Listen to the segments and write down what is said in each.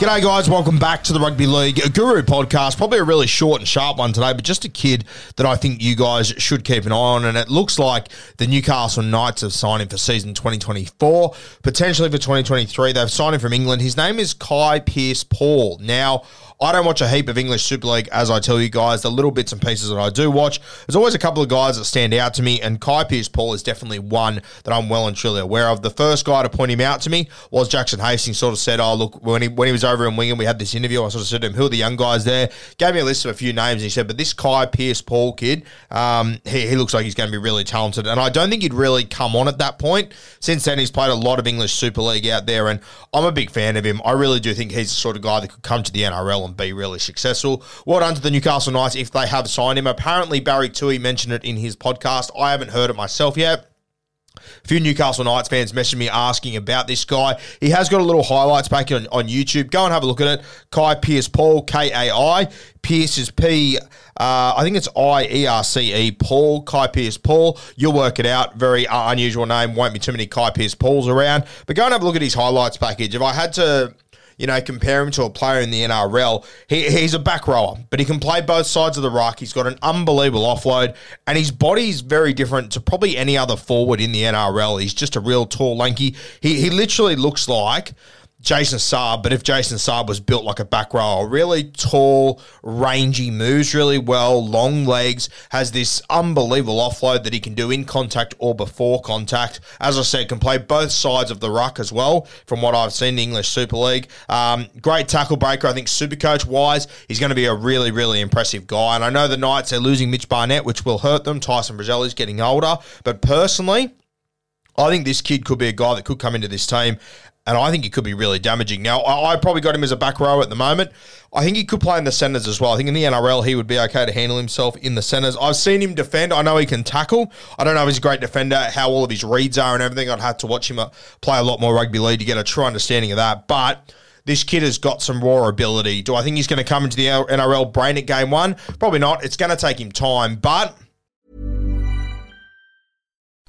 G'day, guys. Welcome back to the Rugby League Guru podcast. Probably a really short and sharp one today, but just a kid that I think you guys should keep an eye on. And it looks like the Newcastle Knights have signed him for season 2024, potentially for 2023. They've signed him from England. His name is Kai Pierce Paul. Now, I don't watch a heap of English Super League, as I tell you guys. The little bits and pieces that I do watch, there's always a couple of guys that stand out to me, and Kai Pierce Paul is definitely one that I'm well and truly aware of. The first guy to point him out to me was Jackson Hastings. Sort of said, "Oh, look, when he when he was over in Wigan, we had this interview. I sort of said to him, who are the young guys there?" Gave me a list of a few names, and he said, "But this Kai Pierce Paul kid, um, he, he looks like he's going to be really talented." And I don't think he'd really come on at that point. Since then, he's played a lot of English Super League out there, and I'm a big fan of him. I really do think he's the sort of guy that could come to the NRL and be really successful. Well done to the Newcastle Knights if they have signed him. Apparently, Barry Tui mentioned it in his podcast. I haven't heard it myself yet. A few Newcastle Knights fans messaged me asking about this guy. He has got a little highlights back on, on YouTube. Go and have a look at it. Kai Pierce Paul, K A I. Pierce is P, uh, I think it's I E R C E, Paul, Kai Pierce Paul. You'll work it out. Very uh, unusual name. Won't be too many Kai Pierce Pauls around. But go and have a look at his highlights package. If I had to you know, compare him to a player in the NRL. He, he's a back rower, but he can play both sides of the ruck. He's got an unbelievable offload, and his body's very different to probably any other forward in the NRL. He's just a real tall, lanky. He, he literally looks like Jason Saab, but if Jason Saab was built like a back row, really tall, rangy, moves really well, long legs, has this unbelievable offload that he can do in contact or before contact. As I said, can play both sides of the ruck as well, from what I've seen in the English Super League. Um, great tackle breaker. I think super coach wise, he's going to be a really, really impressive guy. And I know the Knights are losing Mitch Barnett, which will hurt them. Tyson Frizell's getting older. But personally, I think this kid could be a guy that could come into this team and I think he could be really damaging. Now, I, I probably got him as a back row at the moment. I think he could play in the centres as well. I think in the NRL he would be okay to handle himself in the centres. I've seen him defend. I know he can tackle. I don't know if he's a great defender, how all of his reads are and everything. I'd have to watch him uh, play a lot more rugby league to get a true understanding of that. But this kid has got some raw ability. Do I think he's going to come into the NRL brain at game one? Probably not. It's going to take him time, but.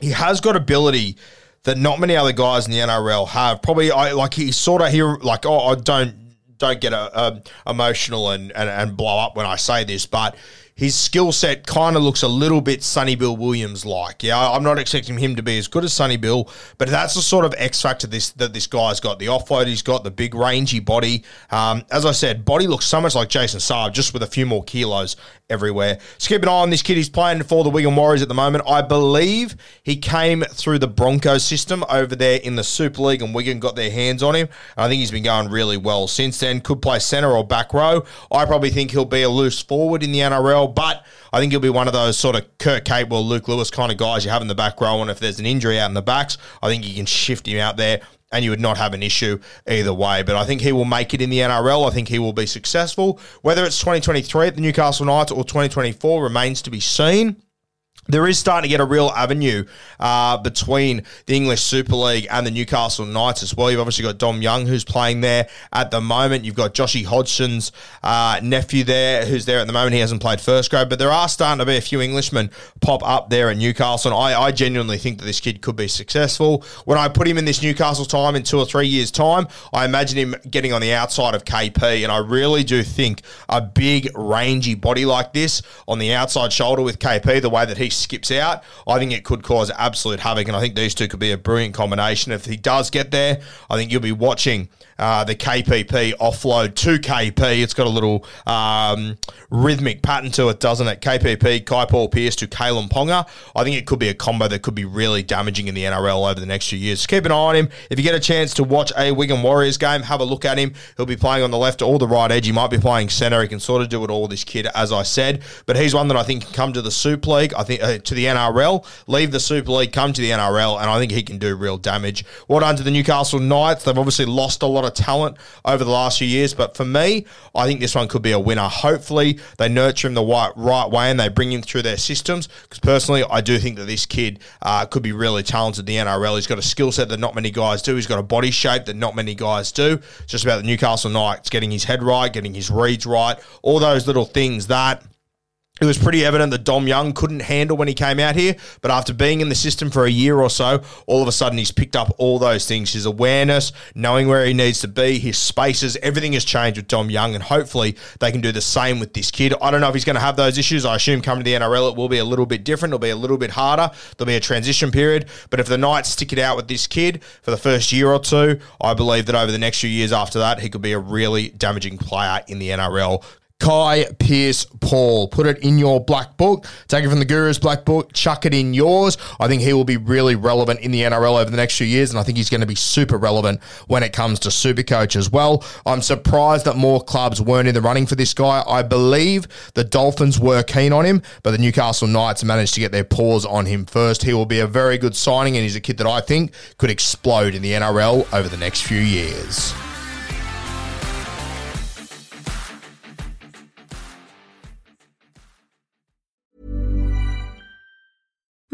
He has got ability that not many other guys in the NRL have. Probably, I like he sort of here like oh, I don't don't get a, a emotional and, and and blow up when I say this, but his skill set kind of looks a little bit Sonny Bill Williams like. Yeah, I'm not expecting him to be as good as Sonny Bill, but that's the sort of X factor this that this guy's got. The offload he's got, the big rangy body. Um, as I said, body looks so much like Jason Saab, just with a few more kilos everywhere. So keep an eye on this kid. He's playing for the Wigan Warriors at the moment. I believe he came through the Broncos system over there in the Super League, and Wigan got their hands on him. I think he's been going really well since then. Could play centre or back row. I probably think he'll be a loose forward in the NRL, but I think he'll be one of those sort of Kurt Capewell, Luke Lewis kind of guys you have in the back row. And if there's an injury out in the backs, I think you can shift him out there and you would not have an issue either way. But I think he will make it in the NRL. I think he will be successful. Whether it's 2023 at the Newcastle Knights or 2024 remains to be seen there is starting to get a real avenue uh, between the English Super League and the Newcastle Knights as well. You've obviously got Dom Young, who's playing there at the moment. You've got Joshy Hodgson's uh, nephew there, who's there at the moment. He hasn't played first grade, but there are starting to be a few Englishmen pop up there at Newcastle. And I, I genuinely think that this kid could be successful. When I put him in this Newcastle time in two or three years' time, I imagine him getting on the outside of KP. And I really do think a big, rangy body like this on the outside shoulder with KP, the way that he skips out, I think it could cause absolute havoc. And I think these two could be a brilliant combination. If he does get there, I think you'll be watching uh, the KPP offload to KP. It's got a little um, rhythmic pattern to it, doesn't it? KPP, Kai Paul Pierce to Kalyn Ponga. I think it could be a combo that could be really damaging in the NRL over the next few years. keep an eye on him. If you get a chance to watch a Wigan Warriors game, have a look at him. He'll be playing on the left or the right edge. He might be playing centre. He can sort of do it all, this kid, as I said. But he's one that I think can come to the Super League. I think uh, to the NRL, leave the Super League, come to the NRL, and I think he can do real damage. Well done to the Newcastle Knights. They've obviously lost a lot of talent over the last few years. But for me, I think this one could be a winner. Hopefully, they nurture him the right, right way and they bring him through their systems. Because personally, I do think that this kid uh, could be really talented in the NRL. He's got a skill set that not many guys do. He's got a body shape that not many guys do. It's just about the Newcastle Knights getting his head right, getting his reads right, all those little things that it was pretty evident that Dom Young couldn't handle when he came out here, but after being in the system for a year or so, all of a sudden he's picked up all those things. His awareness, knowing where he needs to be, his spaces, everything has changed with Dom Young, and hopefully they can do the same with this kid. I don't know if he's going to have those issues. I assume coming to the NRL, it will be a little bit different. It'll be a little bit harder. There'll be a transition period, but if the Knights stick it out with this kid for the first year or two, I believe that over the next few years after that, he could be a really damaging player in the NRL. Kai Pierce Paul. Put it in your black book. Take it from the Guru's black book. Chuck it in yours. I think he will be really relevant in the NRL over the next few years, and I think he's going to be super relevant when it comes to super coach as well. I'm surprised that more clubs weren't in the running for this guy. I believe the Dolphins were keen on him, but the Newcastle Knights managed to get their paws on him first. He will be a very good signing, and he's a kid that I think could explode in the NRL over the next few years.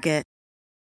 Target.